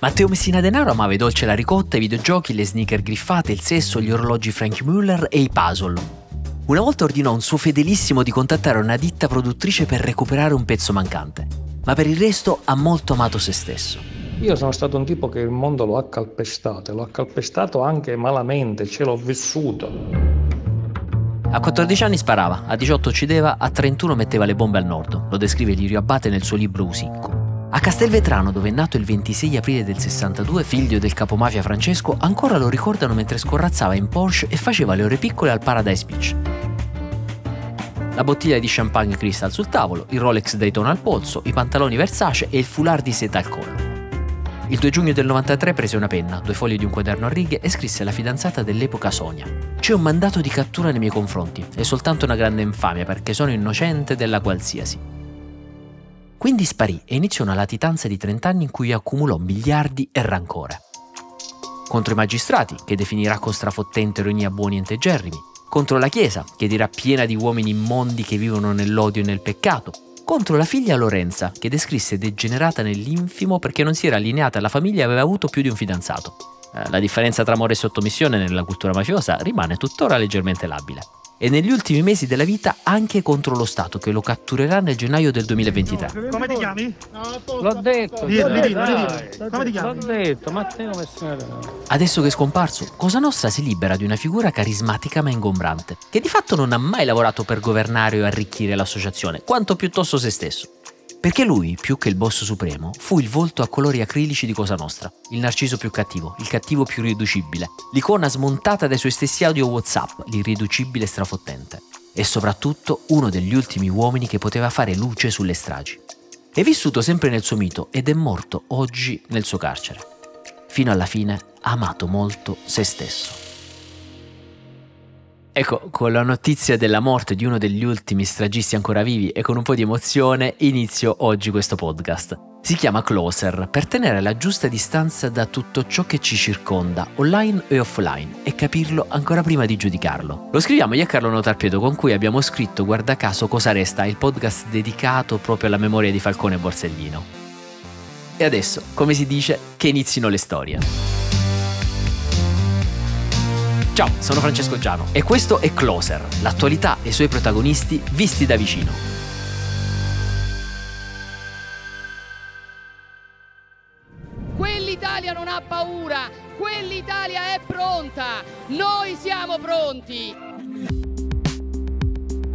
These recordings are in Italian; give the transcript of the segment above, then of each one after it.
Matteo Messina Denaro amava i dolci alla ricotta, i videogiochi, le sneaker griffate, il sesso, gli orologi Frank Muller e i puzzle. Una volta ordinò a un suo fedelissimo di contattare una ditta produttrice per recuperare un pezzo mancante, ma per il resto ha molto amato se stesso. Io sono stato un tipo che il mondo lo ha calpestato, l'ho calpestato anche malamente, ce l'ho vissuto. A 14 anni sparava, a 18 uccideva, a 31 metteva le bombe al nord, lo descrive Lirio Abate nel suo libro Usicco. A Castelvetrano, dove è nato il 26 aprile del 62, figlio del capomafia Francesco, ancora lo ricordano mentre scorrazzava in Porsche e faceva le ore piccole al Paradise Beach. La bottiglia di champagne Crystal sul tavolo, il Rolex Daytona al polso, i pantaloni Versace e il foulard di seta al collo. Il 2 giugno del 93 prese una penna, due fogli di un quaderno a righe e scrisse alla fidanzata dell'epoca Sonia. C'è un mandato di cattura nei miei confronti, è soltanto una grande infamia perché sono innocente della qualsiasi. Quindi sparì e iniziò una latitanza di 30 anni in cui accumulò miliardi e rancore. Contro i magistrati, che definirà con strafottente ironia buoni e integerrimi, contro la Chiesa, che dirà piena di uomini immondi che vivono nell'odio e nel peccato, contro la figlia Lorenza, che descrisse degenerata nell'infimo perché non si era allineata alla famiglia e aveva avuto più di un fidanzato. Eh, la differenza tra amore e sottomissione nella cultura mafiosa rimane tuttora leggermente labile e negli ultimi mesi della vita anche contro lo Stato che lo catturerà nel gennaio del 2023. Come ti chiami? L'ho detto. Dillo, dillo, dillo. Come ti chiami? L'ho detto, Matteo Messina Adesso che è scomparso, Cosa Nostra si libera di una figura carismatica ma ingombrante, che di fatto non ha mai lavorato per governare o arricchire l'associazione, quanto piuttosto se stesso. Perché lui, più che il boss supremo, fu il volto a colori acrilici di Cosa Nostra, il narciso più cattivo, il cattivo più riducibile, l'icona smontata dai suoi stessi audio WhatsApp, l'irriducibile strafottente. E soprattutto uno degli ultimi uomini che poteva fare luce sulle stragi. È vissuto sempre nel suo mito ed è morto oggi nel suo carcere. Fino alla fine ha amato molto se stesso. Ecco, con la notizia della morte di uno degli ultimi stragisti ancora vivi e con un po' di emozione inizio oggi questo podcast. Si chiama Closer per tenere la giusta distanza da tutto ciò che ci circonda, online e offline, e capirlo ancora prima di giudicarlo. Lo scriviamo io a Carlo Notarpieto con cui abbiamo scritto Guarda caso Cosa Resta, il podcast dedicato proprio alla memoria di Falcone e Borsellino. E adesso, come si dice, che inizino le storie. Ciao, sono Francesco Giano e questo è Closer, l'attualità e i suoi protagonisti visti da vicino. Quell'Italia non ha paura, quell'Italia è pronta, noi siamo pronti.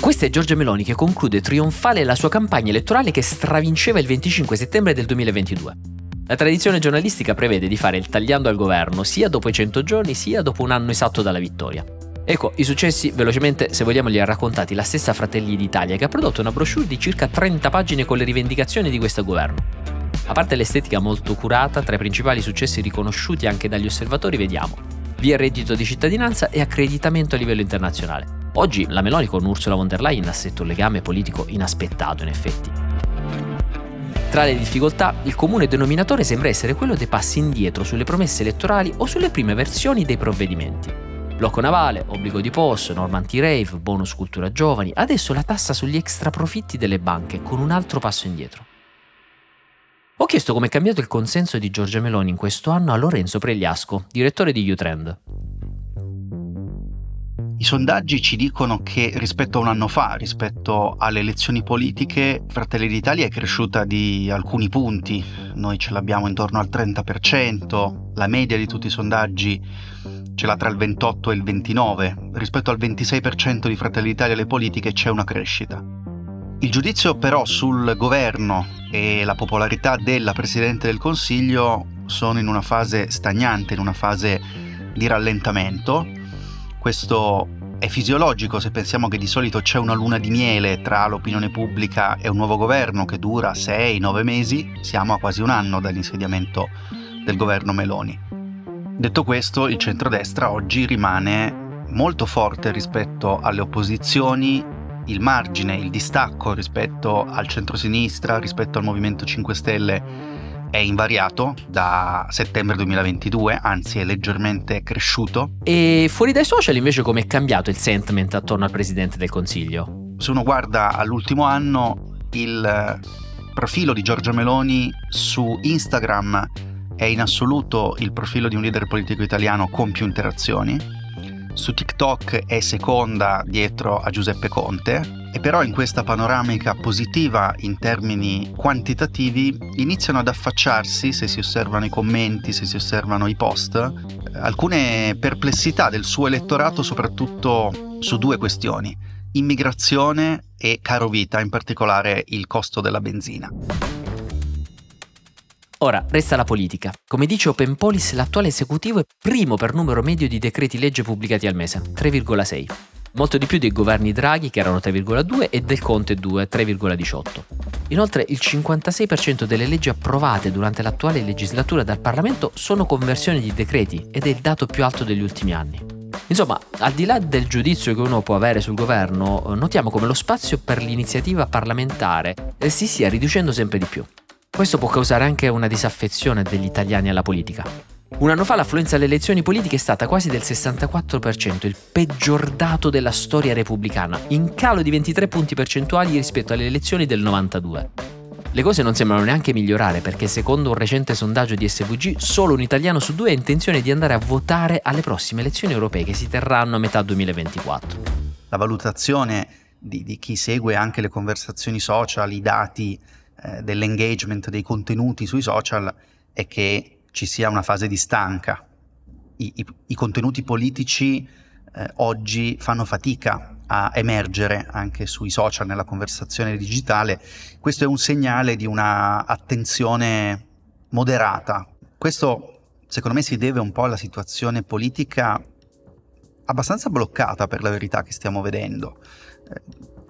Questa è Giorgia Meloni che conclude trionfale la sua campagna elettorale che stravinceva il 25 settembre del 2022. La tradizione giornalistica prevede di fare il tagliando al governo sia dopo i 100 giorni sia dopo un anno esatto dalla vittoria. Ecco, i successi velocemente, se vogliamo, li ha raccontati la stessa Fratelli d'Italia che ha prodotto una brochure di circa 30 pagine con le rivendicazioni di questo governo. A parte l'estetica molto curata, tra i principali successi riconosciuti anche dagli osservatori vediamo via reddito di cittadinanza e accreditamento a livello internazionale. Oggi la Meloni con Ursula von der Leyen ha stretto un legame politico inaspettato in effetti. Tra le difficoltà, il comune denominatore sembra essere quello dei passi indietro sulle promesse elettorali o sulle prime versioni dei provvedimenti. Blocco navale, obbligo di POS, norma anti-rave, bonus cultura giovani, adesso la tassa sugli extra profitti delle banche con un altro passo indietro. Ho chiesto come è cambiato il consenso di Giorgia Meloni in questo anno a Lorenzo Pregliasco, direttore di Utrend. I sondaggi ci dicono che rispetto a un anno fa, rispetto alle elezioni politiche, Fratelli d'Italia è cresciuta di alcuni punti. Noi ce l'abbiamo intorno al 30%, la media di tutti i sondaggi ce l'ha tra il 28 e il 29. Rispetto al 26% di Fratelli d'Italia alle politiche c'è una crescita. Il giudizio però sul governo e la popolarità della Presidente del Consiglio sono in una fase stagnante, in una fase di rallentamento questo è fisiologico se pensiamo che di solito c'è una luna di miele tra l'opinione pubblica e un nuovo governo che dura 6-9 mesi, siamo a quasi un anno dall'insediamento del governo Meloni. Detto questo, il centrodestra oggi rimane molto forte rispetto alle opposizioni, il margine, il distacco rispetto al centrosinistra, rispetto al Movimento 5 Stelle è invariato da settembre 2022, anzi è leggermente cresciuto. E fuori dai social invece come è cambiato il sentiment attorno al Presidente del Consiglio? Se uno guarda all'ultimo anno, il profilo di Giorgia Meloni su Instagram è in assoluto il profilo di un leader politico italiano con più interazioni. Su TikTok è seconda dietro a Giuseppe Conte e però in questa panoramica positiva in termini quantitativi iniziano ad affacciarsi, se si osservano i commenti, se si osservano i post, alcune perplessità del suo elettorato soprattutto su due questioni, immigrazione e caro vita, in particolare il costo della benzina. Ora, resta la politica. Come dice Open Police, l'attuale esecutivo è primo per numero medio di decreti legge pubblicati al mese, 3,6. Molto di più dei governi Draghi, che erano 3,2, e del Conte 2, 3,18. Inoltre, il 56% delle leggi approvate durante l'attuale legislatura dal Parlamento sono conversioni di decreti ed è il dato più alto degli ultimi anni. Insomma, al di là del giudizio che uno può avere sul governo, notiamo come lo spazio per l'iniziativa parlamentare si stia riducendo sempre di più. Questo può causare anche una disaffezione degli italiani alla politica. Un anno fa l'affluenza alle elezioni politiche è stata quasi del 64%, il peggior dato della storia repubblicana, in calo di 23 punti percentuali rispetto alle elezioni del 92. Le cose non sembrano neanche migliorare perché secondo un recente sondaggio di SVG solo un italiano su due ha intenzione di andare a votare alle prossime elezioni europee che si terranno a metà 2024. La valutazione di, di chi segue anche le conversazioni social, i dati eh, dell'engagement, dei contenuti sui social, è che ci sia una fase di stanca. I, i, i contenuti politici eh, oggi fanno fatica a emergere anche sui social, nella conversazione digitale. Questo è un segnale di una attenzione moderata. Questo secondo me si deve un po' alla situazione politica abbastanza bloccata per la verità che stiamo vedendo.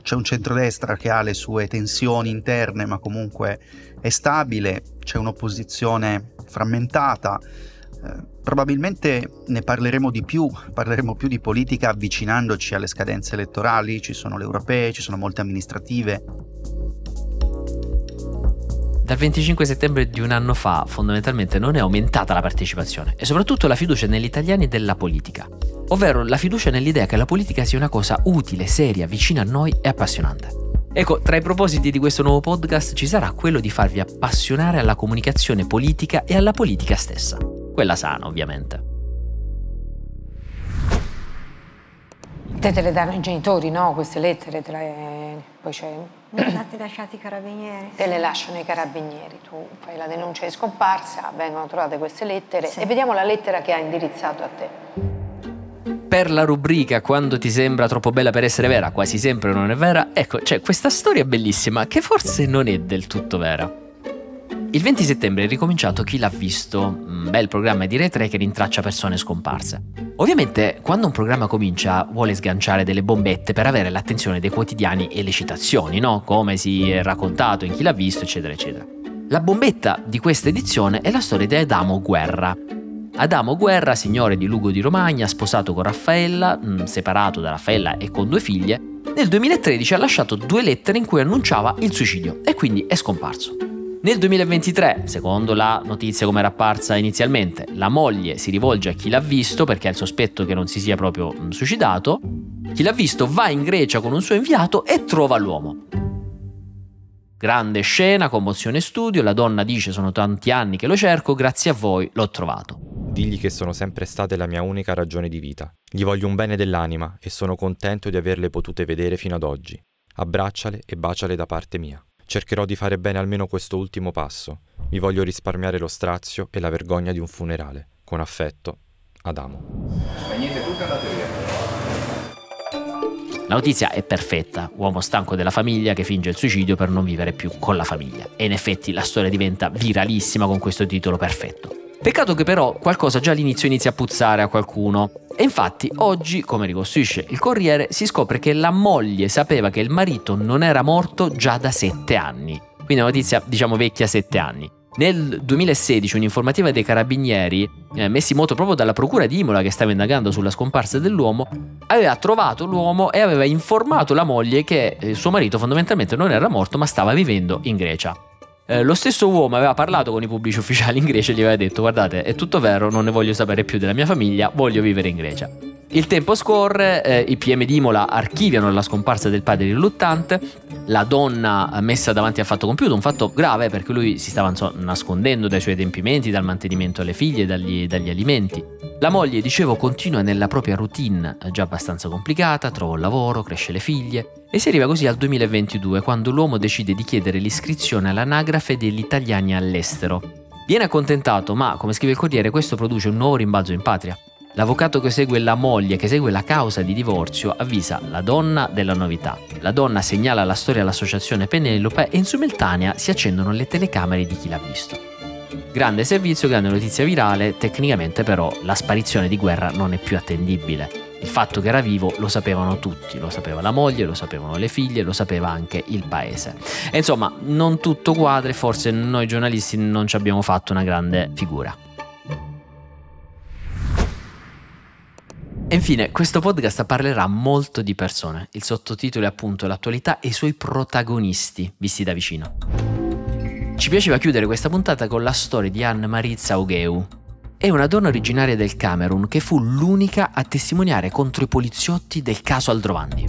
C'è un centrodestra che ha le sue tensioni interne, ma comunque è stabile, c'è un'opposizione frammentata. Eh, probabilmente ne parleremo di più, parleremo più di politica avvicinandoci alle scadenze elettorali, ci sono le europee, ci sono molte amministrative. Dal 25 settembre di un anno fa fondamentalmente non è aumentata la partecipazione e soprattutto la fiducia negli italiani della politica ovvero la fiducia nell'idea che la politica sia una cosa utile, seria, vicina a noi e appassionante. Ecco, tra i propositi di questo nuovo podcast ci sarà quello di farvi appassionare alla comunicazione politica e alla politica stessa. Quella sana, ovviamente. Te te le danno i genitori, no? Queste lettere, te le... poi c'è... Le lasciate i carabinieri? Te le lasciano i carabinieri, tu fai la denuncia di scomparsa, vengono trovate queste lettere Sì. e vediamo la lettera che ha indirizzato a te. Per la rubrica Quando ti sembra troppo bella per essere vera, quasi sempre non è vera, ecco, c'è questa storia bellissima che forse non è del tutto vera. Il 20 settembre è ricominciato Chi l'ha visto, un bel programma di 3 che rintraccia persone scomparse. Ovviamente, quando un programma comincia, vuole sganciare delle bombette per avere l'attenzione dei quotidiani e le citazioni, no? Come si è raccontato in Chi l'ha visto, eccetera, eccetera. La bombetta di questa edizione è la storia di Adamo Guerra. Adamo Guerra, signore di Lugo di Romagna, sposato con Raffaella, mh, separato da Raffaella e con due figlie, nel 2013 ha lasciato due lettere in cui annunciava il suicidio e quindi è scomparso. Nel 2023, secondo la notizia come era apparsa inizialmente, la moglie si rivolge a chi l'ha visto perché ha il sospetto che non si sia proprio mh, suicidato. Chi l'ha visto va in Grecia con un suo inviato e trova l'uomo. Grande scena, commozione studio, la donna dice sono tanti anni che lo cerco, grazie a voi l'ho trovato. Digli che sono sempre state la mia unica ragione di vita. Gli voglio un bene dell'anima e sono contento di averle potute vedere fino ad oggi. Abbracciale e baciale da parte mia. Cercherò di fare bene almeno questo ultimo passo. Mi voglio risparmiare lo strazio e la vergogna di un funerale. Con affetto, Adamo. La notizia è perfetta, uomo stanco della famiglia che finge il suicidio per non vivere più con la famiglia. E in effetti la storia diventa viralissima con questo titolo perfetto. Peccato che però qualcosa già all'inizio inizia a puzzare a qualcuno. E infatti oggi, come ricostruisce il Corriere, si scopre che la moglie sapeva che il marito non era morto già da sette anni. Quindi una notizia, diciamo, vecchia sette anni. Nel 2016 un'informativa dei carabinieri, eh, messi in moto proprio dalla procura di Imola che stava indagando sulla scomparsa dell'uomo, aveva trovato l'uomo e aveva informato la moglie che eh, suo marito fondamentalmente non era morto ma stava vivendo in Grecia. Eh, lo stesso uomo aveva parlato con i pubblici ufficiali in Grecia e gli aveva detto guardate è tutto vero, non ne voglio sapere più della mia famiglia, voglio vivere in Grecia. Il tempo scorre, eh, i PM di Imola archiviano la scomparsa del padre riluttante, la donna messa davanti al fatto compiuto, un fatto grave perché lui si stava insomma, nascondendo dai suoi adempimenti, dal mantenimento alle figlie, dagli, dagli alimenti. La moglie, dicevo, continua nella propria routine già abbastanza complicata, trova un lavoro, cresce le figlie e si arriva così al 2022 quando l'uomo decide di chiedere l'iscrizione all'anagrafe degli italiani all'estero. Viene accontentato, ma come scrive il Corriere questo produce un nuovo rimbalzo in patria. L'avvocato che segue la moglie, che segue la causa di divorzio, avvisa la donna della novità. La donna segnala la storia all'associazione Penelope e in simultanea si accendono le telecamere di chi l'ha visto. Grande servizio, grande notizia virale, tecnicamente però la sparizione di guerra non è più attendibile. Il fatto che era vivo lo sapevano tutti, lo sapeva la moglie, lo sapevano le figlie, lo sapeva anche il paese. E insomma, non tutto quadra e forse noi giornalisti non ci abbiamo fatto una grande figura. E infine, questo podcast parlerà molto di persone. Il sottotitolo è appunto l'attualità e i suoi protagonisti, visti da vicino. Ci piaceva chiudere questa puntata con la storia di Anne-Marie Zaugheu. È una donna originaria del Camerun che fu l'unica a testimoniare contro i poliziotti del caso Aldrovandi.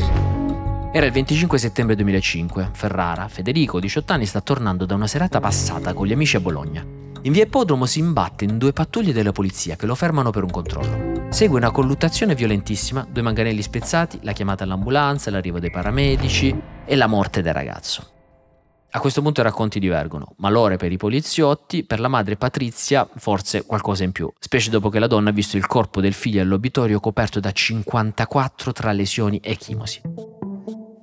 Era il 25 settembre 2005. Ferrara, Federico, 18 anni, sta tornando da una serata passata con gli amici a Bologna. In via Ippodromo si imbatte in due pattuglie della polizia che lo fermano per un controllo. Segue una colluttazione violentissima, due manganelli spezzati, la chiamata all'ambulanza, l'arrivo dei paramedici e la morte del ragazzo. A questo punto i racconti divergono, malore per i poliziotti, per la madre Patrizia forse qualcosa in più, specie dopo che la donna ha visto il corpo del figlio all'obitorio coperto da 54 tra lesioni e chimosi.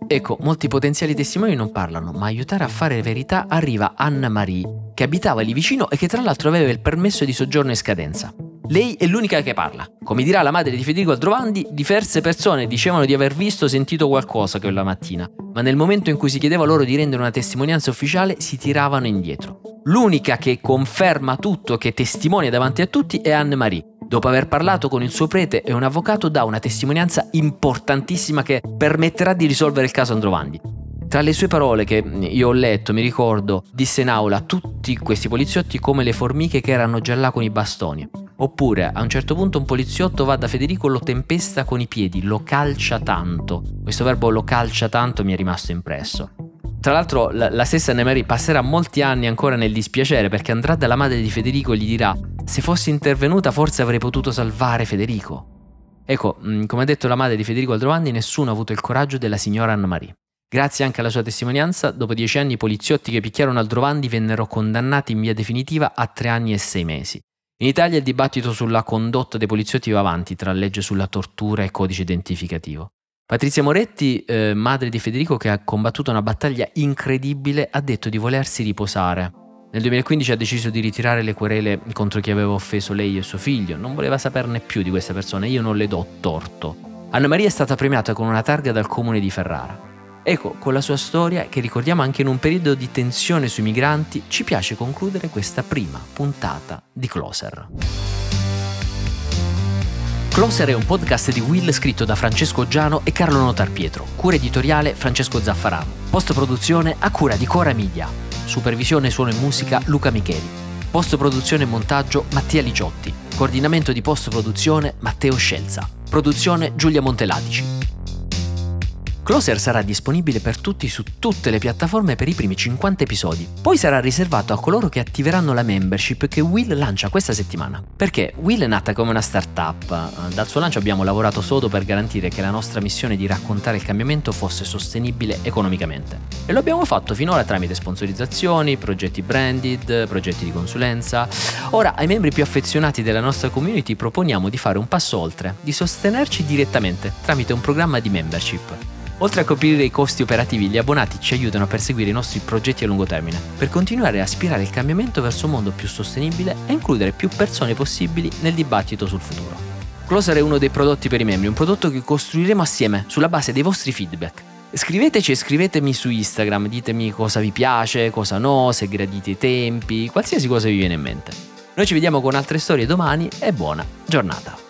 Ecco, molti potenziali testimoni non parlano, ma aiutare a fare verità arriva Anna Marie, che abitava lì vicino e che tra l'altro aveva il permesso di soggiorno in scadenza. Lei è l'unica che parla. Come dirà la madre di Federico Aldrovandi, diverse persone dicevano di aver visto o sentito qualcosa quella mattina, ma nel momento in cui si chiedeva loro di rendere una testimonianza ufficiale si tiravano indietro. L'unica che conferma tutto, che testimonia davanti a tutti, è Anne-Marie. Dopo aver parlato con il suo prete e un avvocato dà una testimonianza importantissima che permetterà di risolvere il caso Androvandi. Tra le sue parole che io ho letto, mi ricordo, disse in aula tutti questi poliziotti come le formiche che erano già là con i bastoni. Oppure a un certo punto un poliziotto va da Federico, lo tempesta con i piedi, lo calcia tanto. Questo verbo lo calcia tanto mi è rimasto impresso. Tra l'altro la, la stessa Anne-Marie passerà molti anni ancora nel dispiacere perché andrà dalla madre di Federico e gli dirà se fossi intervenuta forse avrei potuto salvare Federico. Ecco, come ha detto la madre di Federico Aldrovandi, nessuno ha avuto il coraggio della signora Anna-Marie. Grazie anche alla sua testimonianza, dopo dieci anni i poliziotti che picchiarono Aldrovandi vennero condannati in via definitiva a tre anni e sei mesi. In Italia il dibattito sulla condotta dei poliziotti va avanti tra legge sulla tortura e codice identificativo. Patrizia Moretti, eh, madre di Federico che ha combattuto una battaglia incredibile, ha detto di volersi riposare. Nel 2015 ha deciso di ritirare le querele contro chi aveva offeso lei e suo figlio, non voleva saperne più di questa persona, io non le do torto. Anna Maria è stata premiata con una targa dal comune di Ferrara. Ecco, con la sua storia, che ricordiamo anche in un periodo di tensione sui migranti, ci piace concludere questa prima puntata di Closer. Closer è un podcast di Will scritto da Francesco Giano e Carlo Notar Pietro, cura editoriale Francesco Zaffarano, post-produzione a cura di Cora Media, supervisione suono e musica Luca Micheli, post-produzione e montaggio Mattia Liciotti, coordinamento di post-produzione Matteo Scelza, produzione Giulia Montelatici. Closer sarà disponibile per tutti su tutte le piattaforme per i primi 50 episodi. Poi sarà riservato a coloro che attiveranno la membership che Will lancia questa settimana. Perché Will è nata come una startup. Dal suo lancio abbiamo lavorato sodo per garantire che la nostra missione di raccontare il cambiamento fosse sostenibile economicamente. E lo abbiamo fatto finora tramite sponsorizzazioni, progetti branded, progetti di consulenza. Ora ai membri più affezionati della nostra community proponiamo di fare un passo oltre, di sostenerci direttamente tramite un programma di membership. Oltre a coprire i costi operativi, gli abbonati ci aiutano a perseguire i nostri progetti a lungo termine, per continuare a aspirare il cambiamento verso un mondo più sostenibile e includere più persone possibili nel dibattito sul futuro. Closer è uno dei prodotti per i membri, un prodotto che costruiremo assieme sulla base dei vostri feedback. Scriveteci e scrivetemi su Instagram, ditemi cosa vi piace, cosa no, se gradite i tempi, qualsiasi cosa vi viene in mente. Noi ci vediamo con altre storie domani e buona giornata.